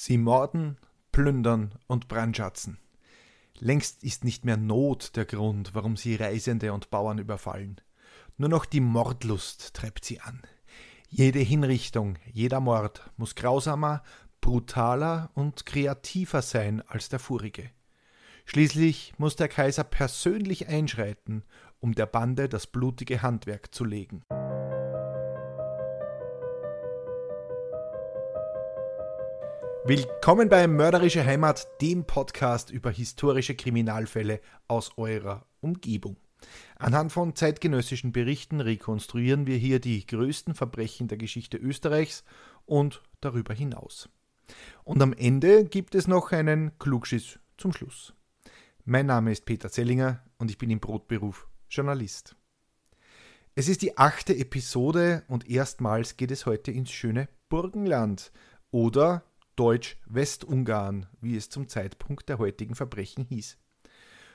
Sie morden, plündern und brandschatzen. Längst ist nicht mehr Not der Grund, warum sie Reisende und Bauern überfallen. Nur noch die Mordlust treibt sie an. Jede Hinrichtung, jeder Mord muss grausamer, brutaler und kreativer sein als der vorige. Schließlich muss der Kaiser persönlich einschreiten, um der Bande das blutige Handwerk zu legen. Willkommen bei Mörderische Heimat, dem Podcast über historische Kriminalfälle aus eurer Umgebung. Anhand von zeitgenössischen Berichten rekonstruieren wir hier die größten Verbrechen der Geschichte Österreichs und darüber hinaus. Und am Ende gibt es noch einen Klugschiss zum Schluss. Mein Name ist Peter Zellinger und ich bin im Brotberuf Journalist. Es ist die achte Episode und erstmals geht es heute ins schöne Burgenland oder Deutsch-Westungarn, wie es zum Zeitpunkt der heutigen Verbrechen hieß.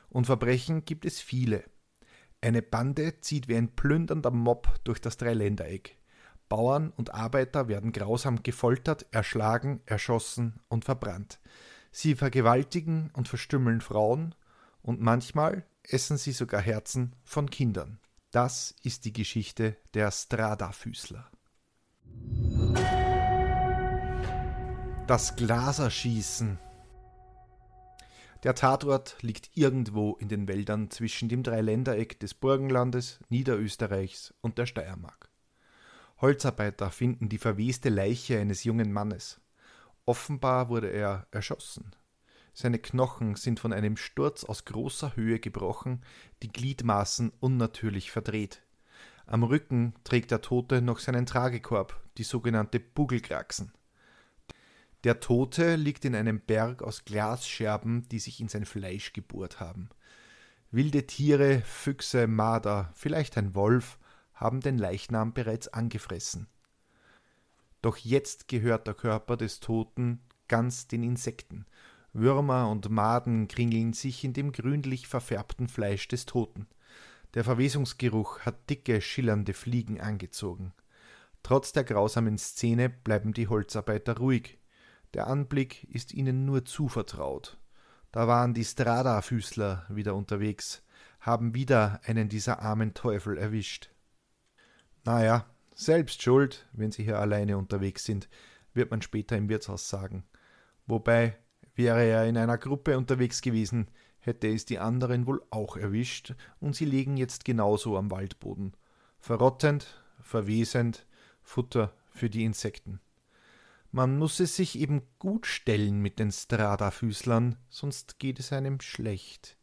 Und Verbrechen gibt es viele. Eine Bande zieht wie ein plündernder Mob durch das Dreiländereck. Bauern und Arbeiter werden grausam gefoltert, erschlagen, erschossen und verbrannt. Sie vergewaltigen und verstümmeln Frauen und manchmal essen sie sogar Herzen von Kindern. Das ist die Geschichte der Strada-Füßler. Das Glaserschießen. Der Tatort liegt irgendwo in den Wäldern zwischen dem Dreiländereck des Burgenlandes, Niederösterreichs und der Steiermark. Holzarbeiter finden die verweste Leiche eines jungen Mannes. Offenbar wurde er erschossen. Seine Knochen sind von einem Sturz aus großer Höhe gebrochen, die Gliedmaßen unnatürlich verdreht. Am Rücken trägt der Tote noch seinen Tragekorb, die sogenannte Bugelkraxen. Der Tote liegt in einem Berg aus Glasscherben, die sich in sein Fleisch gebohrt haben. Wilde Tiere, Füchse, Marder, vielleicht ein Wolf, haben den Leichnam bereits angefressen. Doch jetzt gehört der Körper des Toten ganz den Insekten. Würmer und Maden kringeln sich in dem grünlich verfärbten Fleisch des Toten. Der Verwesungsgeruch hat dicke, schillernde Fliegen angezogen. Trotz der grausamen Szene bleiben die Holzarbeiter ruhig. Der Anblick ist ihnen nur zuvertraut. Da waren die Strada-Füßler wieder unterwegs, haben wieder einen dieser armen Teufel erwischt. Naja, selbst schuld, wenn sie hier alleine unterwegs sind, wird man später im Wirtshaus sagen. Wobei, wäre er in einer Gruppe unterwegs gewesen, hätte es die anderen wohl auch erwischt, und sie liegen jetzt genauso am Waldboden. Verrottend, verwesend, Futter für die Insekten. Man muss es sich eben gut stellen mit den Strada-Füßlern, sonst geht es einem schlecht.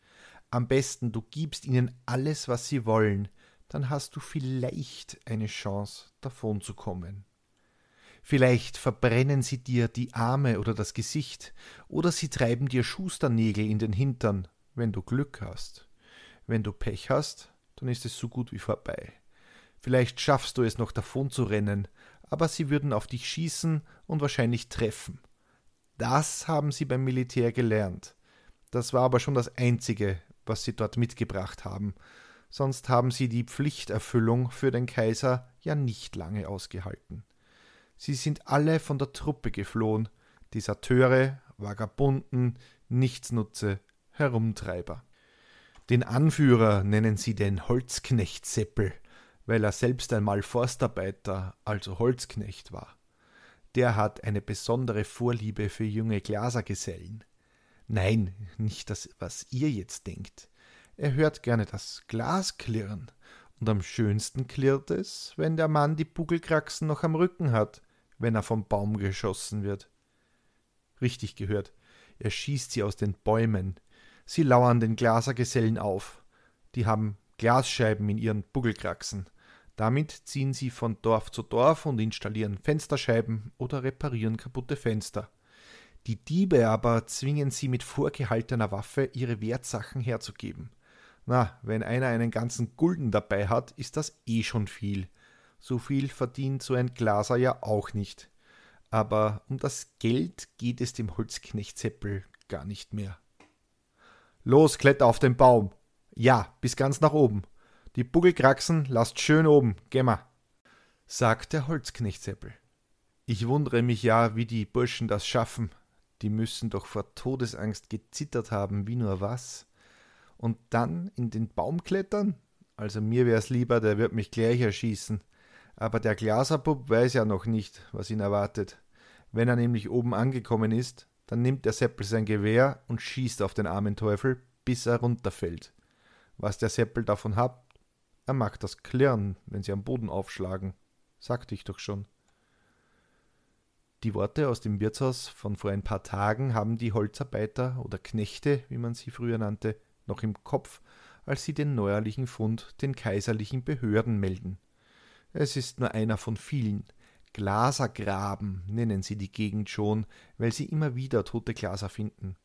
Am besten, du gibst ihnen alles, was sie wollen, dann hast du vielleicht eine Chance, davon zu kommen. Vielleicht verbrennen sie dir die Arme oder das Gesicht, oder sie treiben dir Schusternägel in den Hintern, wenn du Glück hast. Wenn du Pech hast, dann ist es so gut wie vorbei. Vielleicht schaffst du es noch davon zu rennen, aber sie würden auf dich schießen und wahrscheinlich treffen. Das haben sie beim Militär gelernt. Das war aber schon das Einzige, was sie dort mitgebracht haben. Sonst haben sie die Pflichterfüllung für den Kaiser ja nicht lange ausgehalten. Sie sind alle von der Truppe geflohen, Deserteure, Vagabunden, Nichtsnutze, Herumtreiber. Den Anführer nennen sie den Holzknechtseppel, weil er selbst einmal Forstarbeiter, also Holzknecht war. Der hat eine besondere Vorliebe für junge Glasergesellen. Nein, nicht das, was ihr jetzt denkt. Er hört gerne das Glas klirren, und am schönsten klirrt es, wenn der Mann die Bugelkraxen noch am Rücken hat, wenn er vom Baum geschossen wird. Richtig gehört, er schießt sie aus den Bäumen. Sie lauern den Glasergesellen auf. Die haben Glasscheiben in ihren Bugelkraxen. Damit ziehen sie von Dorf zu Dorf und installieren Fensterscheiben oder reparieren kaputte Fenster. Die Diebe aber zwingen sie mit vorgehaltener Waffe, ihre Wertsachen herzugeben. Na, wenn einer einen ganzen Gulden dabei hat, ist das eh schon viel. So viel verdient so ein Glaser ja auch nicht. Aber um das Geld geht es dem Holzknecht Seppel gar nicht mehr. Los, kletter auf den Baum. Ja, bis ganz nach oben. Die Bugelkraxen lasst schön oben, geh mal, sagt der Holzknechtseppel. Ich wundere mich ja, wie die Burschen das schaffen, die müssen doch vor Todesangst gezittert haben, wie nur was. Und dann in den Baum klettern? Also mir wär's lieber, der wird mich gleich erschießen. Aber der Glaserbub weiß ja noch nicht, was ihn erwartet. Wenn er nämlich oben angekommen ist, dann nimmt der Seppel sein Gewehr und schießt auf den armen Teufel, bis er runterfällt. Was der Seppel davon hat, er mag das klirren, wenn sie am Boden aufschlagen. Sagte ich doch schon. Die Worte aus dem Wirtshaus von vor ein paar Tagen haben die Holzarbeiter oder Knechte, wie man sie früher nannte, noch im Kopf, als sie den neuerlichen Fund den kaiserlichen Behörden melden. Es ist nur einer von vielen. Glasergraben nennen sie die Gegend schon, weil sie immer wieder tote Glaser finden.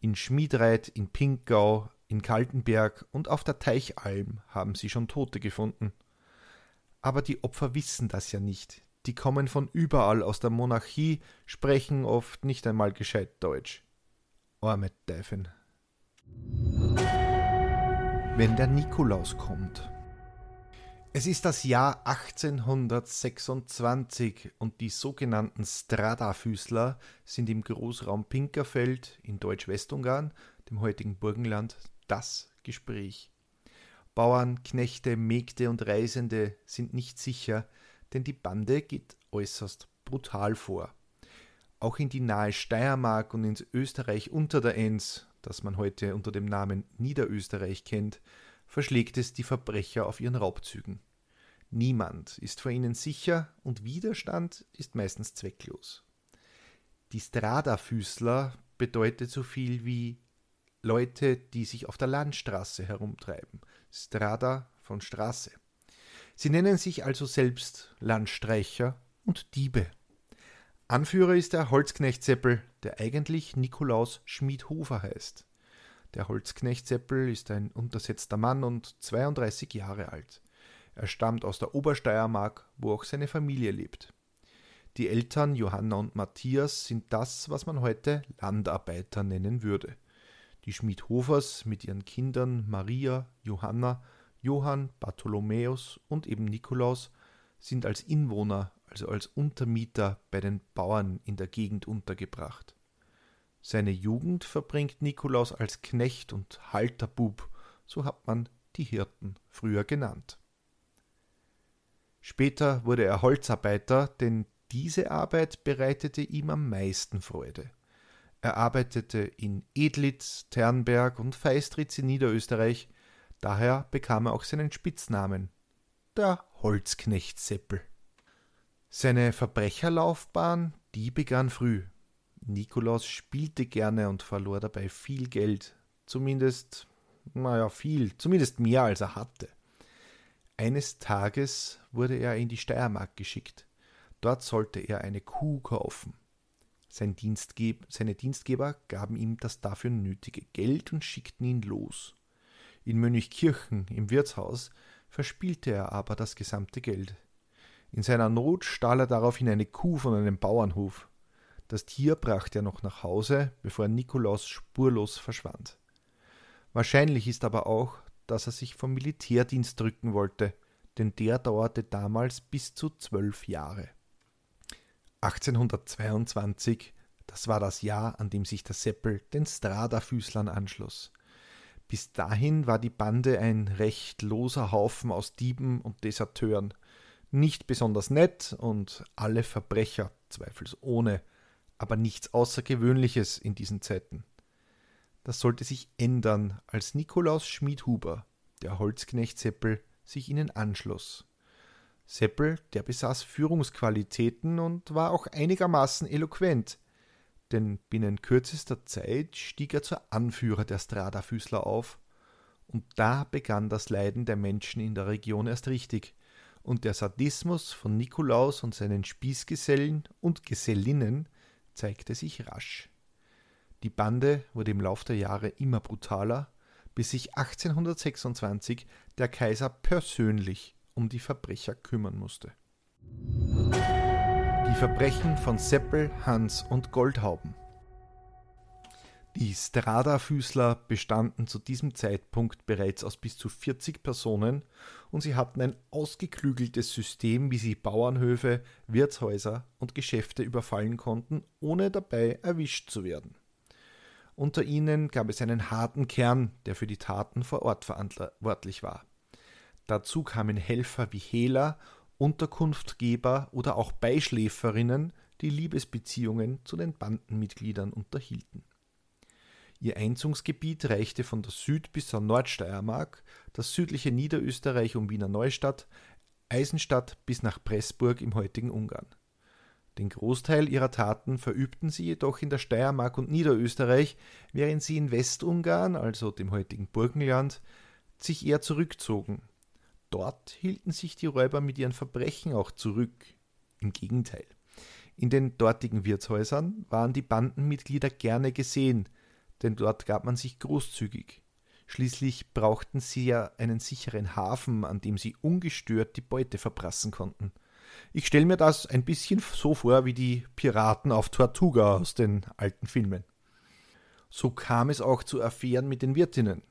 In Schmiedreit, in Pinkgau, in Kaltenberg und auf der Teichalm haben sie schon Tote gefunden. Aber die Opfer wissen das ja nicht. Die kommen von überall aus der Monarchie, sprechen oft nicht einmal gescheit Deutsch. Arme Teufel. Wenn der Nikolaus kommt. Es ist das Jahr 1826 und die sogenannten Stradafüßler sind im Großraum Pinkerfeld in Deutsch-Westungarn, dem heutigen Burgenland, das Gespräch. Bauern, Knechte, Mägde und Reisende sind nicht sicher, denn die Bande geht äußerst brutal vor. Auch in die nahe Steiermark und ins Österreich unter der Enns, das man heute unter dem Namen Niederösterreich kennt, verschlägt es die Verbrecher auf ihren Raubzügen. Niemand ist vor ihnen sicher und Widerstand ist meistens zwecklos. Die Stradafüßler bedeutet so viel wie Leute, die sich auf der Landstraße herumtreiben. Strada von Straße. Sie nennen sich also selbst Landstreicher und Diebe. Anführer ist der Holzknecht Seppel, der eigentlich Nikolaus Schmiedhofer heißt. Der Holzknecht Seppel ist ein untersetzter Mann und 32 Jahre alt. Er stammt aus der Obersteiermark, wo auch seine Familie lebt. Die Eltern Johanna und Matthias sind das, was man heute Landarbeiter nennen würde. Die Schmiedhofers mit ihren Kindern Maria, Johanna, Johann, Bartholomäus und eben Nikolaus sind als Inwohner, also als Untermieter bei den Bauern in der Gegend untergebracht. Seine Jugend verbringt Nikolaus als Knecht und Halterbub, so hat man die Hirten früher genannt. Später wurde er Holzarbeiter, denn diese Arbeit bereitete ihm am meisten Freude. Er arbeitete in Edlitz, Ternberg und Feistritz in Niederösterreich, daher bekam er auch seinen Spitznamen, der Holzknecht Seppel. Seine Verbrecherlaufbahn, die begann früh. Nikolaus spielte gerne und verlor dabei viel Geld, zumindest, naja, viel, zumindest mehr als er hatte. Eines Tages wurde er in die Steiermark geschickt. Dort sollte er eine Kuh kaufen. Sein Dienstgeb seine Dienstgeber gaben ihm das dafür nötige Geld und schickten ihn los. In Mönchkirchen im Wirtshaus verspielte er aber das gesamte Geld. In seiner Not stahl er daraufhin eine Kuh von einem Bauernhof. Das Tier brachte er noch nach Hause, bevor Nikolaus spurlos verschwand. Wahrscheinlich ist aber auch, dass er sich vom Militärdienst drücken wollte, denn der dauerte damals bis zu zwölf Jahre. 1822, das war das Jahr, an dem sich der Seppel den Strada-Füßlern anschloss. Bis dahin war die Bande ein recht loser Haufen aus Dieben und Deserteuren, nicht besonders nett und alle Verbrecher, zweifelsohne, aber nichts Außergewöhnliches in diesen Zeiten. Das sollte sich ändern, als Nikolaus Schmiedhuber, der Holzknecht Seppel, sich ihnen anschloss. Seppel, der besaß Führungsqualitäten und war auch einigermaßen eloquent, denn binnen kürzester Zeit stieg er zur Anführer der Stradafüßler auf, und da begann das Leiden der Menschen in der Region erst richtig, und der Sadismus von Nikolaus und seinen Spießgesellen und Gesellinnen zeigte sich rasch. Die Bande wurde im Lauf der Jahre immer brutaler, bis sich 1826 der Kaiser persönlich um die Verbrecher kümmern musste. Die Verbrechen von Seppel, Hans und Goldhauben. Die Strada-Füßler bestanden zu diesem Zeitpunkt bereits aus bis zu 40 Personen und sie hatten ein ausgeklügeltes System, wie sie Bauernhöfe, Wirtshäuser und Geschäfte überfallen konnten, ohne dabei erwischt zu werden. Unter ihnen gab es einen harten Kern, der für die Taten vor Ort verantwortlich war. Dazu kamen Helfer wie Hehler, Unterkunftgeber oder auch Beischläferinnen, die Liebesbeziehungen zu den Bandenmitgliedern unterhielten. Ihr Einzugsgebiet reichte von der Süd- bis zur Nordsteiermark, das südliche Niederösterreich um Wiener Neustadt, Eisenstadt bis nach Pressburg im heutigen Ungarn. Den Großteil ihrer Taten verübten sie jedoch in der Steiermark und Niederösterreich, während sie in Westungarn, also dem heutigen Burgenland, sich eher zurückzogen. Dort hielten sich die Räuber mit ihren Verbrechen auch zurück. Im Gegenteil. In den dortigen Wirtshäusern waren die Bandenmitglieder gerne gesehen, denn dort gab man sich großzügig. Schließlich brauchten sie ja einen sicheren Hafen, an dem sie ungestört die Beute verprassen konnten. Ich stelle mir das ein bisschen so vor wie die Piraten auf Tortuga aus den alten Filmen. So kam es auch zu Affären mit den Wirtinnen.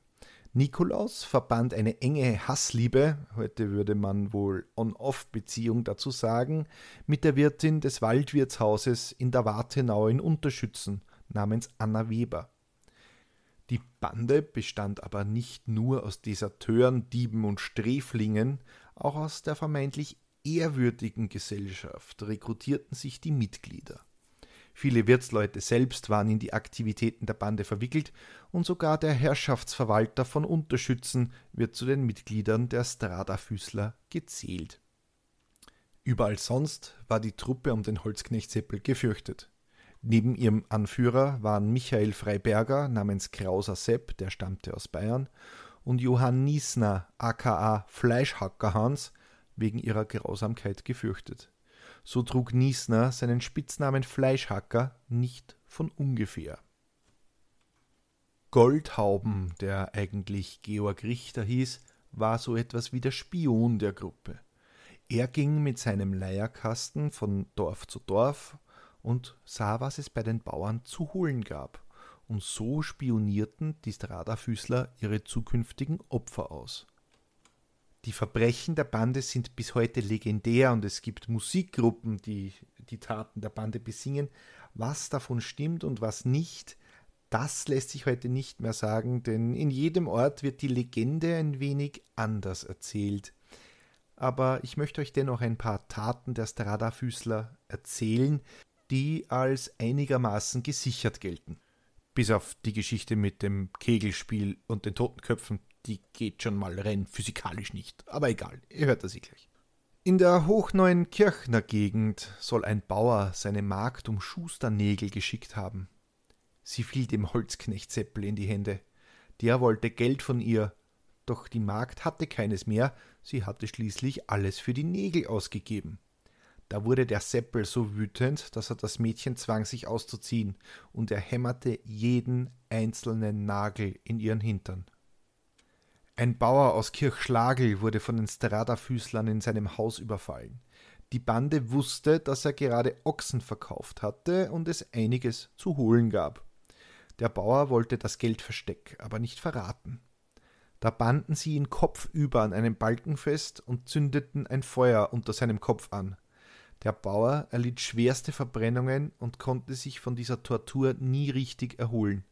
Nikolaus verband eine enge Hassliebe, heute würde man wohl On-Off-Beziehung dazu sagen, mit der Wirtin des Waldwirtshauses in der Wartenau in Unterschützen namens Anna Weber. Die Bande bestand aber nicht nur aus Deserteuren, Dieben und Sträflingen, auch aus der vermeintlich ehrwürdigen Gesellschaft rekrutierten sich die Mitglieder. Viele Wirtsleute selbst waren in die Aktivitäten der Bande verwickelt und sogar der Herrschaftsverwalter von Unterschützen wird zu den Mitgliedern der Strada-Füßler gezählt. Überall sonst war die Truppe um den Holzknecht Seppel gefürchtet. Neben ihrem Anführer waren Michael Freiberger namens Krauser Sepp, der stammte aus Bayern, und Johann Niesner aka Fleischhacker Hans wegen ihrer Grausamkeit gefürchtet. So trug Niesner seinen Spitznamen Fleischhacker nicht von ungefähr. Goldhauben, der eigentlich Georg Richter hieß, war so etwas wie der Spion der Gruppe. Er ging mit seinem Leierkasten von Dorf zu Dorf und sah, was es bei den Bauern zu holen gab. Und so spionierten die Strada-Füßler ihre zukünftigen Opfer aus. Die Verbrechen der Bande sind bis heute legendär und es gibt Musikgruppen, die die Taten der Bande besingen. Was davon stimmt und was nicht, das lässt sich heute nicht mehr sagen, denn in jedem Ort wird die Legende ein wenig anders erzählt. Aber ich möchte euch dennoch ein paar Taten der Strada-Füßler erzählen, die als einigermaßen gesichert gelten. Bis auf die Geschichte mit dem Kegelspiel und den Totenköpfen, die geht schon mal rein physikalisch nicht. Aber egal, ihr hört das eh gleich. In der hochneuen Kirchner Gegend soll ein Bauer seine Magd um Schusternägel geschickt haben. Sie fiel dem Holzknecht Seppel in die Hände. Der wollte Geld von ihr, doch die Magd hatte keines mehr, sie hatte schließlich alles für die Nägel ausgegeben. Da wurde der Seppel so wütend, dass er das Mädchen zwang, sich auszuziehen, und er hämmerte jeden einzelnen Nagel in ihren Hintern. Ein Bauer aus Kirchschlagel wurde von den Strada-Füßlern in seinem Haus überfallen. Die Bande wusste, dass er gerade Ochsen verkauft hatte und es einiges zu holen gab. Der Bauer wollte das Geldversteck aber nicht verraten. Da banden sie ihn kopfüber an einem Balken fest und zündeten ein Feuer unter seinem Kopf an. Der Bauer erlitt schwerste Verbrennungen und konnte sich von dieser Tortur nie richtig erholen.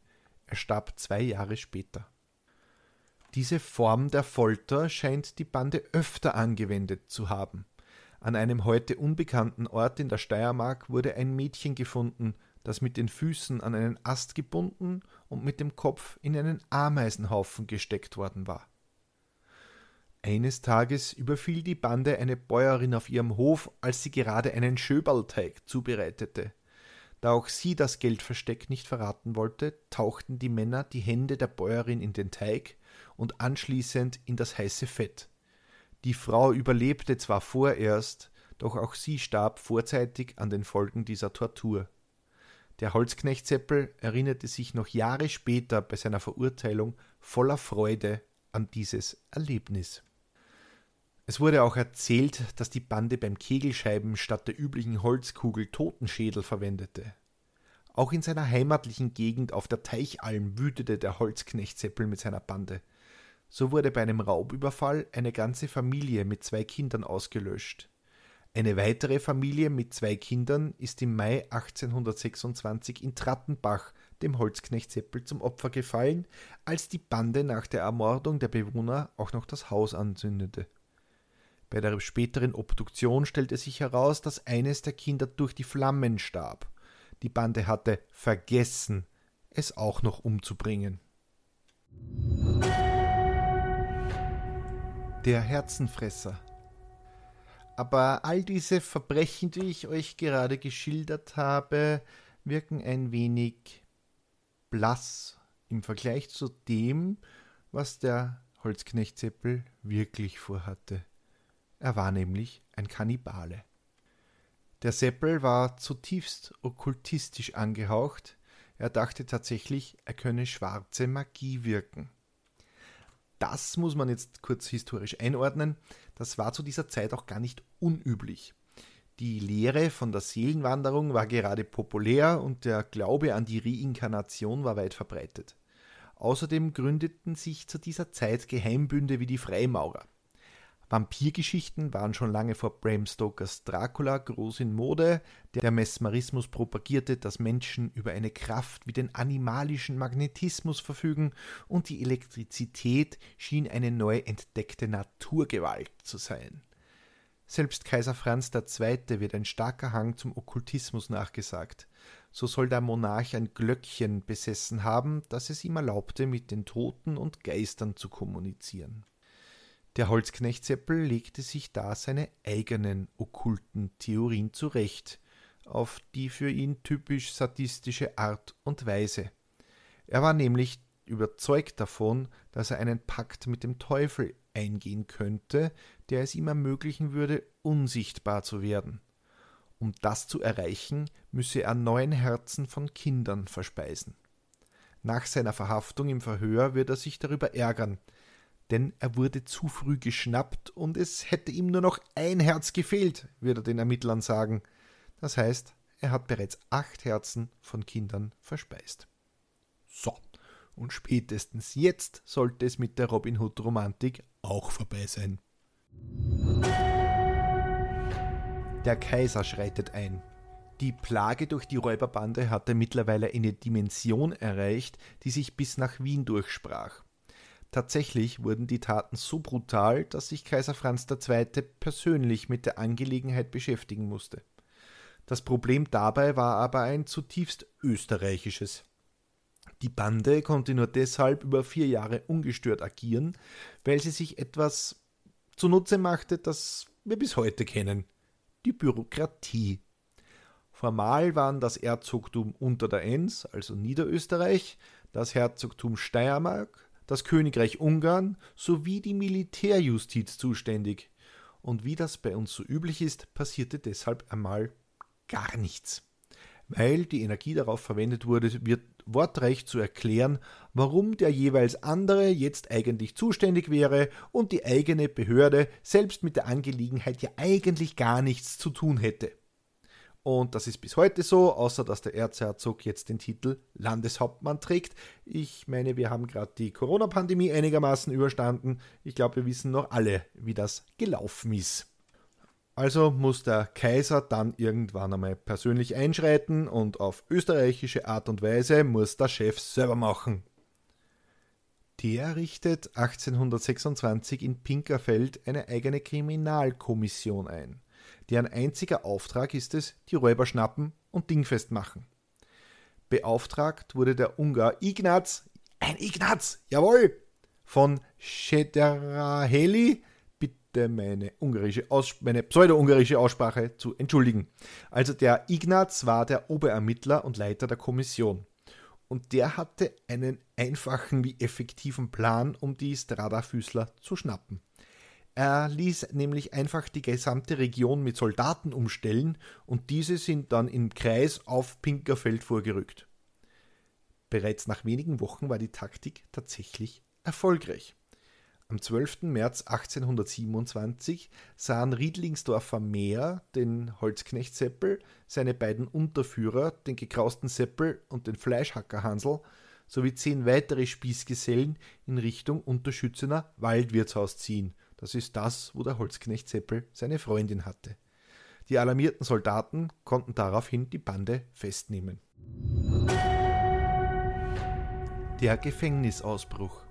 Er starb zwei Jahre später. Diese Form der Folter scheint die Bande öfter angewendet zu haben. An einem heute unbekannten Ort in der Steiermark wurde ein Mädchen gefunden, das mit den Füßen an einen Ast gebunden und mit dem Kopf in einen Ameisenhaufen gesteckt worden war. Eines Tages überfiel die Bande eine Bäuerin auf ihrem Hof, als sie gerade einen Schöberlteig zubereitete. Da auch sie das Geldversteck nicht verraten wollte, tauchten die Männer die Hände der Bäuerin in den Teig und anschließend in das heiße Fett. Die Frau überlebte zwar vorerst, doch auch sie starb vorzeitig an den Folgen dieser Tortur. Der Holzknecht Seppel erinnerte sich noch Jahre später bei seiner Verurteilung voller Freude an dieses Erlebnis. Es wurde auch erzählt, dass die Bande beim Kegelscheiben statt der üblichen Holzkugel Totenschädel verwendete. Auch in seiner heimatlichen Gegend auf der Teichalm wütete der Holzknecht Seppel mit seiner Bande. So wurde bei einem Raubüberfall eine ganze Familie mit zwei Kindern ausgelöscht. Eine weitere Familie mit zwei Kindern ist im Mai 1826 in Trattenbach dem Holzknecht Seppel zum Opfer gefallen, als die Bande nach der Ermordung der Bewohner auch noch das Haus anzündete. Bei der späteren Obduktion stellte sich heraus, dass eines der Kinder durch die Flammen starb. Die Bande hatte vergessen, es auch noch umzubringen. Der Herzenfresser. Aber all diese Verbrechen, die ich euch gerade geschildert habe, wirken ein wenig blass im Vergleich zu dem, was der Holzknecht Seppel wirklich vorhatte. Er war nämlich ein Kannibale. Der Seppel war zutiefst okkultistisch angehaucht, er dachte tatsächlich, er könne schwarze Magie wirken. Das muss man jetzt kurz historisch einordnen, das war zu dieser Zeit auch gar nicht unüblich. Die Lehre von der Seelenwanderung war gerade populär und der Glaube an die Reinkarnation war weit verbreitet. Außerdem gründeten sich zu dieser Zeit Geheimbünde wie die Freimaurer. Vampirgeschichten waren schon lange vor Bram Stokers Dracula groß in Mode. Der Mesmerismus propagierte, dass Menschen über eine Kraft wie den animalischen Magnetismus verfügen und die Elektrizität schien eine neu entdeckte Naturgewalt zu sein. Selbst Kaiser Franz II. wird ein starker Hang zum Okkultismus nachgesagt. So soll der Monarch ein Glöckchen besessen haben, das es ihm erlaubte, mit den Toten und Geistern zu kommunizieren. Der Holzknecht Seppel legte sich da seine eigenen okkulten Theorien zurecht, auf die für ihn typisch sadistische Art und Weise. Er war nämlich überzeugt davon, dass er einen Pakt mit dem Teufel eingehen könnte, der es ihm ermöglichen würde, unsichtbar zu werden. Um das zu erreichen, müsse er neun Herzen von Kindern verspeisen. Nach seiner Verhaftung im Verhör wird er sich darüber ärgern, denn er wurde zu früh geschnappt und es hätte ihm nur noch ein Herz gefehlt, wird er den Ermittlern sagen. Das heißt, er hat bereits acht Herzen von Kindern verspeist. So, und spätestens jetzt sollte es mit der Robin Hood Romantik auch vorbei sein. Der Kaiser schreitet ein. Die Plage durch die Räuberbande hatte mittlerweile eine Dimension erreicht, die sich bis nach Wien durchsprach. Tatsächlich wurden die Taten so brutal, dass sich Kaiser Franz II. persönlich mit der Angelegenheit beschäftigen musste. Das Problem dabei war aber ein zutiefst österreichisches. Die Bande konnte nur deshalb über vier Jahre ungestört agieren, weil sie sich etwas zunutze machte, das wir bis heute kennen die Bürokratie. Formal waren das Erzogtum unter der Enns, also Niederösterreich, das Herzogtum Steiermark, das Königreich Ungarn sowie die Militärjustiz zuständig. Und wie das bei uns so üblich ist, passierte deshalb einmal gar nichts. Weil die Energie darauf verwendet wurde, wird wortreich zu erklären, warum der jeweils andere jetzt eigentlich zuständig wäre und die eigene Behörde selbst mit der Angelegenheit ja eigentlich gar nichts zu tun hätte. Und das ist bis heute so, außer dass der Erzherzog jetzt den Titel Landeshauptmann trägt. Ich meine, wir haben gerade die Corona-Pandemie einigermaßen überstanden. Ich glaube, wir wissen noch alle, wie das gelaufen ist. Also muss der Kaiser dann irgendwann einmal persönlich einschreiten und auf österreichische Art und Weise muss der Chef selber machen. Der richtet 1826 in Pinkerfeld eine eigene Kriminalkommission ein. Deren einziger Auftrag ist es, die Räuber schnappen und dingfest machen. Beauftragt wurde der Ungar Ignaz, ein Ignaz, jawohl, von Schederaheli, bitte meine ungarische meine pseudo-ungarische Aussprache zu entschuldigen. Also der Ignaz war der Oberermittler und Leiter der Kommission. Und der hatte einen einfachen wie effektiven Plan, um die Strada-Füßler zu schnappen. Er ließ nämlich einfach die gesamte Region mit Soldaten umstellen und diese sind dann im Kreis auf Pinkerfeld vorgerückt. Bereits nach wenigen Wochen war die Taktik tatsächlich erfolgreich. Am 12. März 1827 sahen Riedlingsdorfer Meer den Holzknecht Seppel, seine beiden Unterführer, den gekrausten Seppel und den Fleischhacker Hansel, sowie zehn weitere Spießgesellen in Richtung Unterschützener Waldwirtshaus ziehen. Das ist das, wo der Holzknecht Seppel seine Freundin hatte. Die alarmierten Soldaten konnten daraufhin die Bande festnehmen. Der Gefängnisausbruch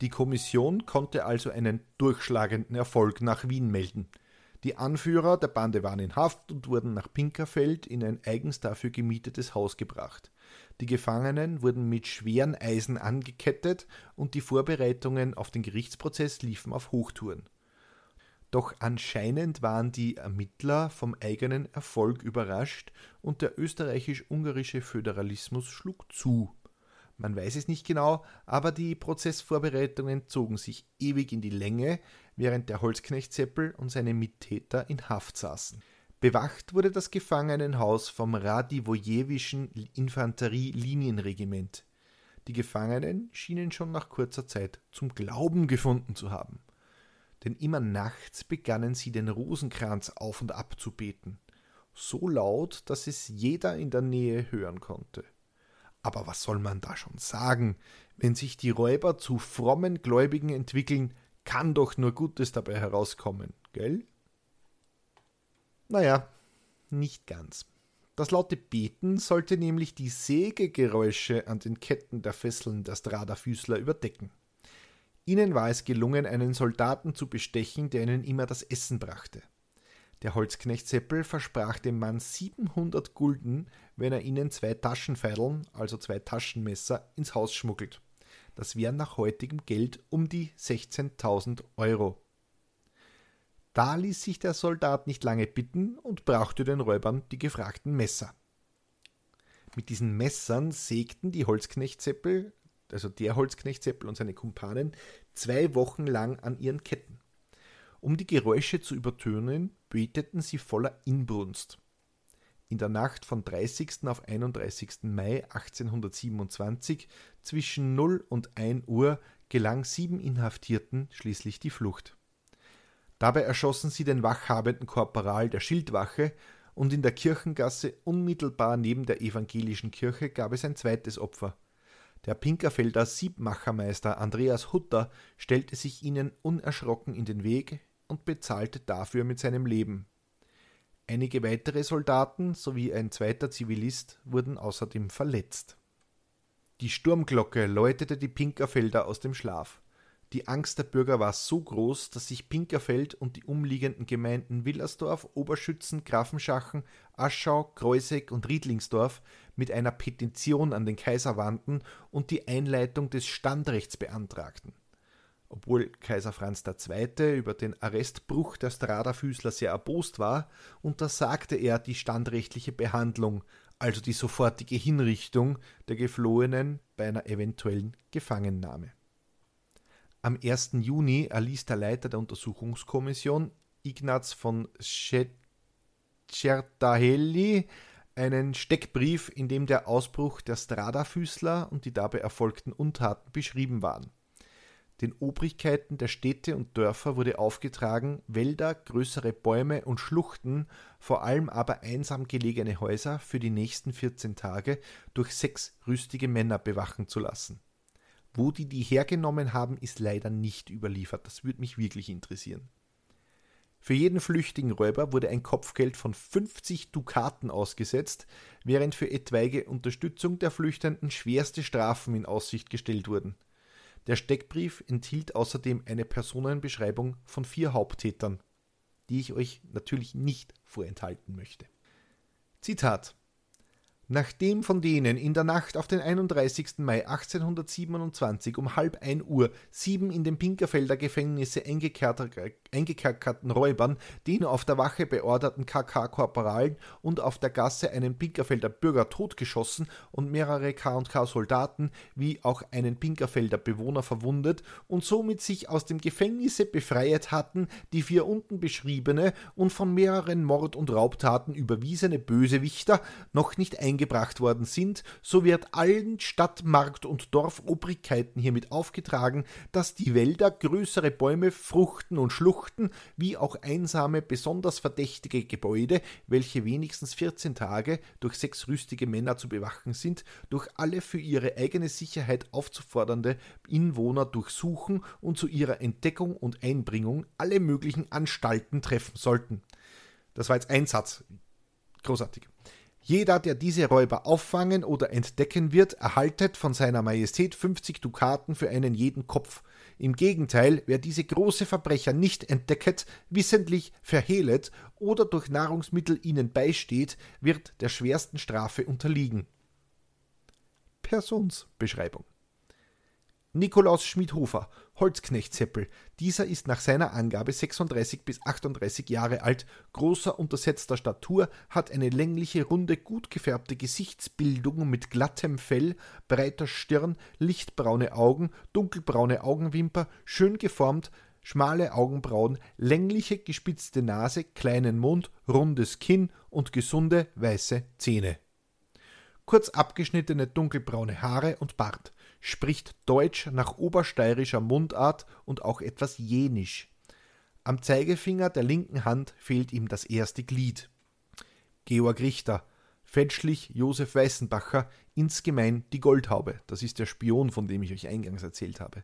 die Kommission konnte also einen durchschlagenden Erfolg nach Wien melden. Die Anführer der Bande waren in Haft und wurden nach Pinkerfeld in ein eigens dafür gemietetes Haus gebracht. Die Gefangenen wurden mit schweren Eisen angekettet und die Vorbereitungen auf den Gerichtsprozess liefen auf Hochtouren. Doch anscheinend waren die Ermittler vom eigenen Erfolg überrascht und der österreichisch-ungarische Föderalismus schlug zu. Man weiß es nicht genau, aber die Prozessvorbereitungen zogen sich ewig in die Länge, während der Holzknecht Seppel und seine Mittäter in Haft saßen. Bewacht wurde das Gefangenenhaus vom Radivojewischen Infanterie-Linienregiment. Die Gefangenen schienen schon nach kurzer Zeit zum Glauben gefunden zu haben. Denn immer nachts begannen sie den Rosenkranz auf und ab zu beten. So laut, dass es jeder in der Nähe hören konnte. Aber was soll man da schon sagen? Wenn sich die Räuber zu frommen Gläubigen entwickeln, kann doch nur Gutes dabei herauskommen, gell? Naja, nicht ganz. Das laute Beten sollte nämlich die Sägegeräusche an den Ketten der Fesseln der Strada-Füßler überdecken. Ihnen war es gelungen, einen Soldaten zu bestechen, der ihnen immer das Essen brachte. Der Holzknecht Seppel versprach dem Mann 700 Gulden, wenn er ihnen zwei Taschenfeideln, also zwei Taschenmesser, ins Haus schmuggelt. Das wären nach heutigem Geld um die 16.000 Euro. Da ließ sich der Soldat nicht lange bitten und brachte den Räubern die gefragten Messer. Mit diesen Messern sägten die Holzknechtseppel, also der Holzknechtseppel und seine Kumpanen, zwei Wochen lang an ihren Ketten. Um die Geräusche zu übertönen, beteten sie voller Inbrunst. In der Nacht von 30. auf 31. Mai 1827 zwischen 0 und 1 Uhr gelang sieben Inhaftierten schließlich die Flucht. Dabei erschossen sie den wachhabenden Korporal der Schildwache und in der Kirchengasse unmittelbar neben der evangelischen Kirche gab es ein zweites Opfer. Der Pinkerfelder Siebmachermeister Andreas Hutter stellte sich ihnen unerschrocken in den Weg, und bezahlte dafür mit seinem Leben. Einige weitere Soldaten sowie ein zweiter Zivilist wurden außerdem verletzt. Die Sturmglocke läutete die Pinkerfelder aus dem Schlaf. Die Angst der Bürger war so groß, dass sich Pinkerfeld und die umliegenden Gemeinden Willersdorf, Oberschützen, Grafenschachen, Aschau, Kreuseck und Riedlingsdorf mit einer Petition an den Kaiser wandten und die Einleitung des Standrechts beantragten. Obwohl Kaiser Franz II. über den Arrestbruch der Strada-Füßler sehr erbost war, untersagte er die standrechtliche Behandlung, also die sofortige Hinrichtung der Geflohenen bei einer eventuellen Gefangennahme. Am 1. Juni erließ der Leiter der Untersuchungskommission, Ignaz von Scertahelli, einen Steckbrief, in dem der Ausbruch der Strada-Füßler und die dabei erfolgten Untaten beschrieben waren. Den Obrigkeiten der Städte und Dörfer wurde aufgetragen, Wälder, größere Bäume und Schluchten, vor allem aber einsam gelegene Häuser für die nächsten 14 Tage durch sechs rüstige Männer bewachen zu lassen. Wo die die hergenommen haben, ist leider nicht überliefert. Das würde mich wirklich interessieren. Für jeden flüchtigen Räuber wurde ein Kopfgeld von 50 Dukaten ausgesetzt, während für etwaige Unterstützung der Flüchtenden schwerste Strafen in Aussicht gestellt wurden. Der Steckbrief enthielt außerdem eine Personenbeschreibung von vier Haupttätern, die ich euch natürlich nicht vorenthalten möchte. Zitat Nachdem von denen in der Nacht auf den 31. Mai 1827 um halb ein Uhr sieben in dem Pinkerfelder Gefängnisse eingekerkerte, eingekackerten Räubern, den auf der Wache beorderten KK-Korporalen und auf der Gasse einen Pinkerfelder Bürger totgeschossen und mehrere K&K-Soldaten wie auch einen Pinkerfelder Bewohner verwundet und somit sich aus dem Gefängnisse befreiet hatten, die vier unten beschriebene und von mehreren Mord- und Raubtaten überwiesene Bösewichter noch nicht eingebracht worden sind, so wird allen Stadt-, Markt- und Dorfobrigkeiten hiermit aufgetragen, dass die Wälder größere Bäume, Fruchten und Schluchten Schluchten wie auch einsame, besonders verdächtige Gebäude, welche wenigstens 14 Tage durch sechs rüstige Männer zu bewachen sind, durch alle für ihre eigene Sicherheit aufzufordernde Inwohner durchsuchen und zu ihrer Entdeckung und Einbringung alle möglichen Anstalten treffen sollten. Das war jetzt ein Satz. Großartig. Jeder, der diese Räuber auffangen oder entdecken wird, erhaltet von seiner Majestät 50 Dukaten für einen jeden Kopf. Im Gegenteil, wer diese große Verbrecher nicht entdecket, wissentlich verhehlet oder durch Nahrungsmittel ihnen beisteht, wird der schwersten Strafe unterliegen. Personsbeschreibung Nikolaus Schmidhofer, Holzknechtseppel. Dieser ist nach seiner Angabe 36 bis 38 Jahre alt, großer untersetzter Statur, hat eine längliche, runde, gut gefärbte Gesichtsbildung mit glattem Fell, breiter Stirn, lichtbraune Augen, dunkelbraune Augenwimper, schön geformt, schmale Augenbrauen, längliche gespitzte Nase, kleinen Mund, rundes Kinn und gesunde weiße Zähne. Kurz abgeschnittene dunkelbraune Haare und Bart spricht Deutsch nach obersteirischer Mundart und auch etwas Jenisch. Am Zeigefinger der linken Hand fehlt ihm das erste Glied. Georg Richter, fälschlich Josef Weißenbacher, insgemein die Goldhaube, das ist der Spion, von dem ich euch eingangs erzählt habe.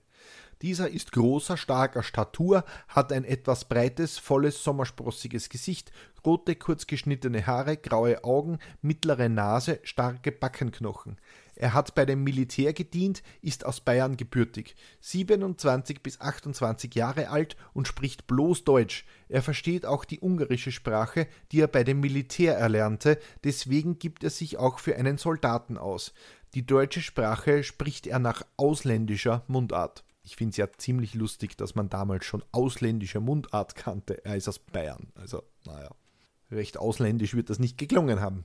Dieser ist großer, starker Statur, hat ein etwas breites, volles, sommersprossiges Gesicht, rote, kurzgeschnittene Haare, graue Augen, mittlere Nase, starke Backenknochen. Er hat bei dem Militär gedient, ist aus Bayern gebürtig, 27 bis 28 Jahre alt und spricht bloß Deutsch. Er versteht auch die ungarische Sprache, die er bei dem Militär erlernte, deswegen gibt er sich auch für einen Soldaten aus. Die deutsche Sprache spricht er nach ausländischer Mundart. Ich finde es ja ziemlich lustig, dass man damals schon ausländische Mundart kannte. Er ist aus Bayern. Also, naja, recht ausländisch wird das nicht geklungen haben.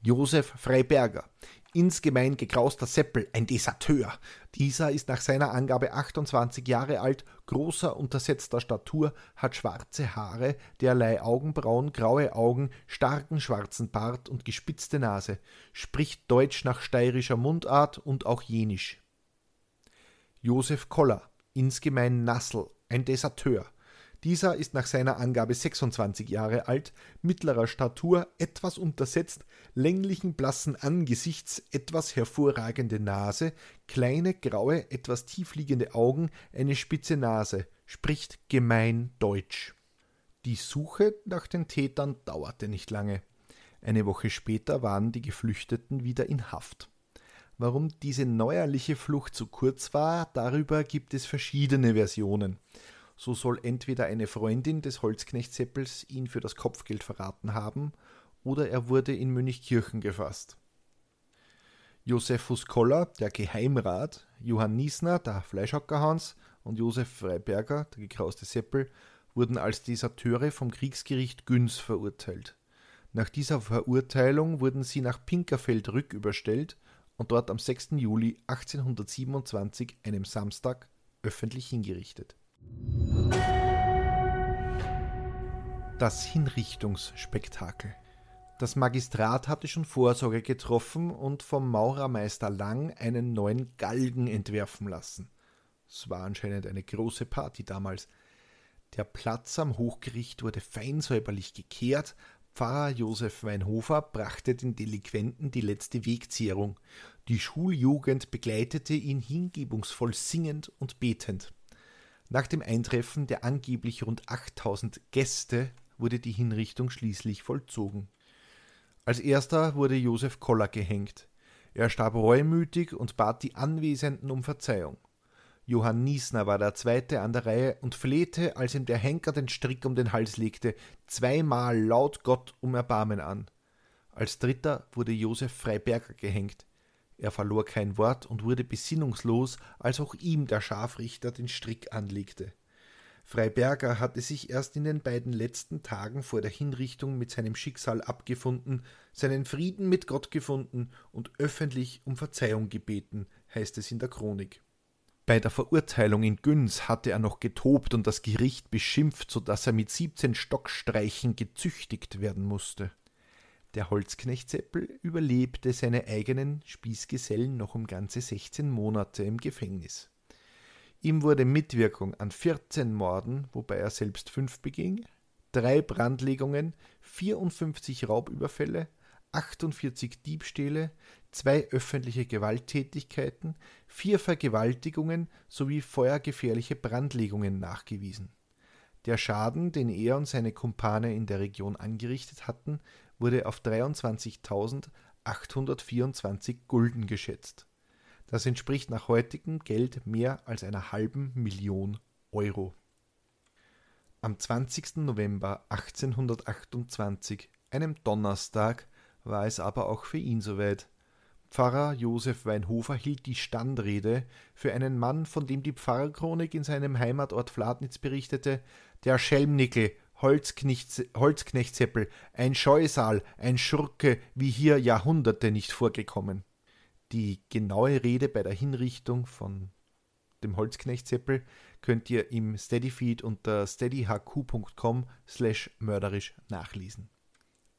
Josef Freiberger insgemein gekrauster Seppel, ein Deserteur. Dieser ist nach seiner Angabe 28 Jahre alt, großer, untersetzter Statur, hat schwarze Haare, derlei Augenbrauen, graue Augen, starken schwarzen Bart und gespitzte Nase, spricht Deutsch nach steirischer Mundart und auch Jenisch. Josef Koller, insgemein Nassel, ein Deserteur, dieser ist nach seiner Angabe 26 Jahre alt, mittlerer Statur, etwas untersetzt, länglichen blassen Angesichts, etwas hervorragende Nase, kleine graue, etwas tiefliegende Augen, eine spitze Nase, spricht gemein Deutsch. Die Suche nach den Tätern dauerte nicht lange. Eine Woche später waren die Geflüchteten wieder in Haft. Warum diese neuerliche Flucht so kurz war, darüber gibt es verschiedene Versionen. So soll entweder eine Freundin des Holzknechtseppels ihn für das Kopfgeld verraten haben, oder er wurde in Münchkirchen gefasst. Josephus Koller, der Geheimrat, Johann Niesner, der Fleischhackerhans und Josef Freiberger, der gekrauste Seppel, wurden als Deserteure vom Kriegsgericht Günz verurteilt. Nach dieser Verurteilung wurden sie nach Pinkerfeld rücküberstellt und dort am 6. Juli 1827, einem Samstag, öffentlich hingerichtet. Das Hinrichtungsspektakel. Das Magistrat hatte schon Vorsorge getroffen und vom Maurermeister Lang einen neuen Galgen entwerfen lassen. Es war anscheinend eine große Party damals. Der Platz am Hochgericht wurde fein säuberlich gekehrt. Pfarrer Josef Weinhofer brachte den Delinquenten die letzte Wegzehrung. Die Schuljugend begleitete ihn hingebungsvoll singend und betend. Nach dem Eintreffen der angeblich rund 8000 Gäste wurde die Hinrichtung schließlich vollzogen. Als erster wurde Josef Koller gehängt. Er starb reumütig und bat die Anwesenden um Verzeihung. Johann Niesner war der Zweite an der Reihe und flehte, als ihm der Henker den Strick um den Hals legte, zweimal laut Gott um Erbarmen an. Als Dritter wurde Josef Freiberger gehängt. Er verlor kein Wort und wurde besinnungslos, als auch ihm der Scharfrichter den Strick anlegte. Freiberger hatte sich erst in den beiden letzten Tagen vor der Hinrichtung mit seinem Schicksal abgefunden, seinen Frieden mit Gott gefunden und öffentlich um Verzeihung gebeten, heißt es in der Chronik. Bei der Verurteilung in Güns hatte er noch getobt und das Gericht beschimpft, so dass er mit 17 Stockstreichen gezüchtigt werden musste. Der Holzknecht Seppel überlebte seine eigenen Spießgesellen noch um ganze 16 Monate im Gefängnis. Ihm wurde Mitwirkung an 14 Morden, wobei er selbst fünf beging, drei Brandlegungen, 54 Raubüberfälle, 48 Diebstähle, zwei öffentliche Gewalttätigkeiten, vier Vergewaltigungen sowie feuergefährliche Brandlegungen nachgewiesen. Der Schaden, den er und seine Kumpane in der Region angerichtet hatten, wurde auf 23.824 Gulden geschätzt. Das entspricht nach heutigem Geld mehr als einer halben Million Euro. Am 20. November 1828, einem Donnerstag, war es aber auch für ihn soweit. Pfarrer Josef Weinhofer hielt die Standrede für einen Mann, von dem die Pfarrerchronik in seinem Heimatort Fladnitz berichtete, der Schelmnickel, Holzknechtseppel, ein Scheusal, ein Schurke, wie hier Jahrhunderte nicht vorgekommen. Die genaue Rede bei der Hinrichtung von dem Holzknechtseppel könnt ihr im Steadyfeed unter steadyhq.com slash mörderisch nachlesen.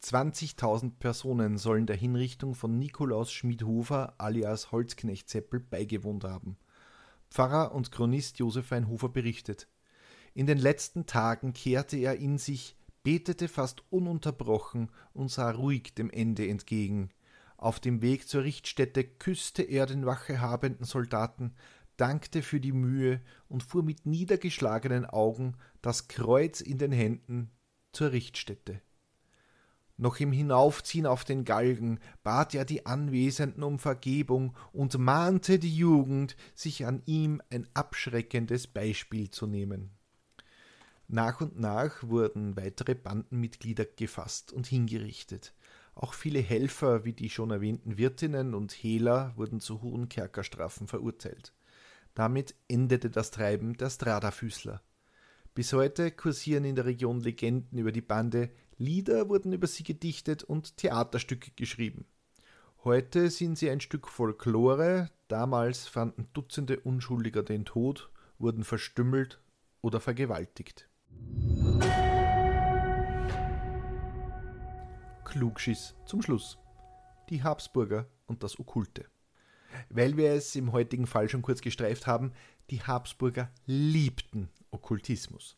20.000 Personen sollen der Hinrichtung von Nikolaus Schmidhofer alias Holzknechtseppel beigewohnt haben. Pfarrer und Chronist Josef Weinhofer berichtet. In den letzten Tagen kehrte er in sich, betete fast ununterbrochen und sah ruhig dem Ende entgegen. Auf dem Weg zur Richtstätte küsste er den wachehabenden Soldaten, dankte für die Mühe und fuhr mit niedergeschlagenen Augen, das Kreuz in den Händen, zur Richtstätte. Noch im Hinaufziehen auf den Galgen bat er die Anwesenden um Vergebung und mahnte die Jugend, sich an ihm ein abschreckendes Beispiel zu nehmen. Nach und nach wurden weitere Bandenmitglieder gefasst und hingerichtet. Auch viele Helfer wie die schon erwähnten Wirtinnen und Hehler wurden zu hohen Kerkerstrafen verurteilt. Damit endete das Treiben der Stradafüßler. Bis heute kursieren in der Region Legenden über die Bande, Lieder wurden über sie gedichtet und Theaterstücke geschrieben. Heute sind sie ein Stück Folklore, damals fanden Dutzende Unschuldiger den Tod, wurden verstümmelt oder vergewaltigt. Klugschiss zum Schluss. Die Habsburger und das Okkulte. Weil wir es im heutigen Fall schon kurz gestreift haben, die Habsburger liebten Okkultismus.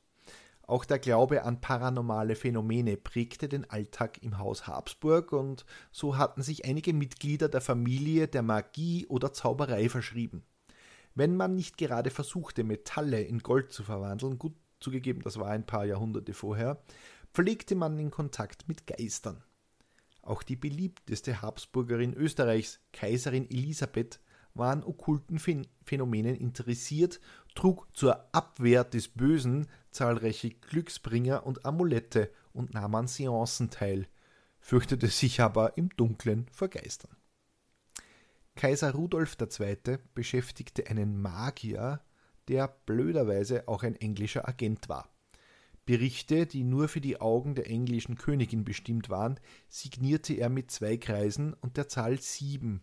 Auch der Glaube an paranormale Phänomene prägte den Alltag im Haus Habsburg und so hatten sich einige Mitglieder der Familie der Magie oder Zauberei verschrieben. Wenn man nicht gerade versuchte, Metalle in Gold zu verwandeln, gut zugegeben, das war ein paar Jahrhunderte vorher, pflegte man in Kontakt mit Geistern. Auch die beliebteste Habsburgerin Österreichs, Kaiserin Elisabeth, war an okkulten Phänomenen interessiert, trug zur Abwehr des Bösen zahlreiche Glücksbringer und Amulette und nahm an Seancen teil, fürchtete sich aber im Dunklen vor Geistern. Kaiser Rudolf II. beschäftigte einen Magier, der blöderweise auch ein englischer Agent war. Berichte, die nur für die Augen der englischen Königin bestimmt waren, signierte er mit zwei Kreisen und der Zahl sieben.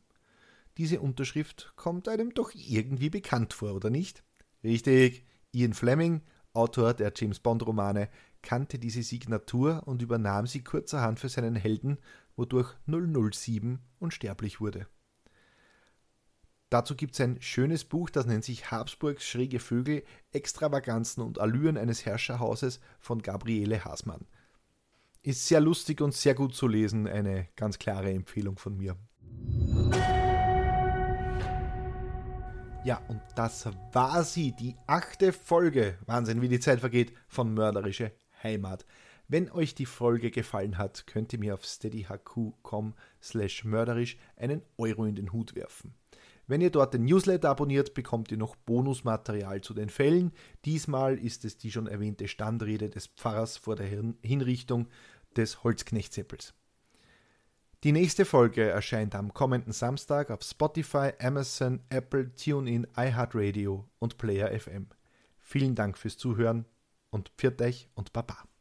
Diese Unterschrift kommt einem doch irgendwie bekannt vor, oder nicht? Richtig, Ian Fleming, Autor der James Bond-Romane, kannte diese Signatur und übernahm sie kurzerhand für seinen Helden, wodurch 007 unsterblich wurde. Dazu gibt es ein schönes Buch, das nennt sich Habsburgs schräge Vögel, Extravaganzen und Allüren eines Herrscherhauses von Gabriele Hasmann. Ist sehr lustig und sehr gut zu lesen, eine ganz klare Empfehlung von mir. Ja, und das war sie, die achte Folge, Wahnsinn, wie die Zeit vergeht, von Mörderische Heimat. Wenn euch die Folge gefallen hat, könnt ihr mir auf steadyhq.com slash mörderisch einen Euro in den Hut werfen. Wenn ihr dort den Newsletter abonniert, bekommt ihr noch Bonusmaterial zu den Fällen. Diesmal ist es die schon erwähnte Standrede des Pfarrers vor der Hinrichtung des Holzknechtseppels. Die nächste Folge erscheint am kommenden Samstag auf Spotify, Amazon, Apple, TuneIn, iHeartRadio und Player FM. Vielen Dank fürs Zuhören. und pfiat euch und Baba.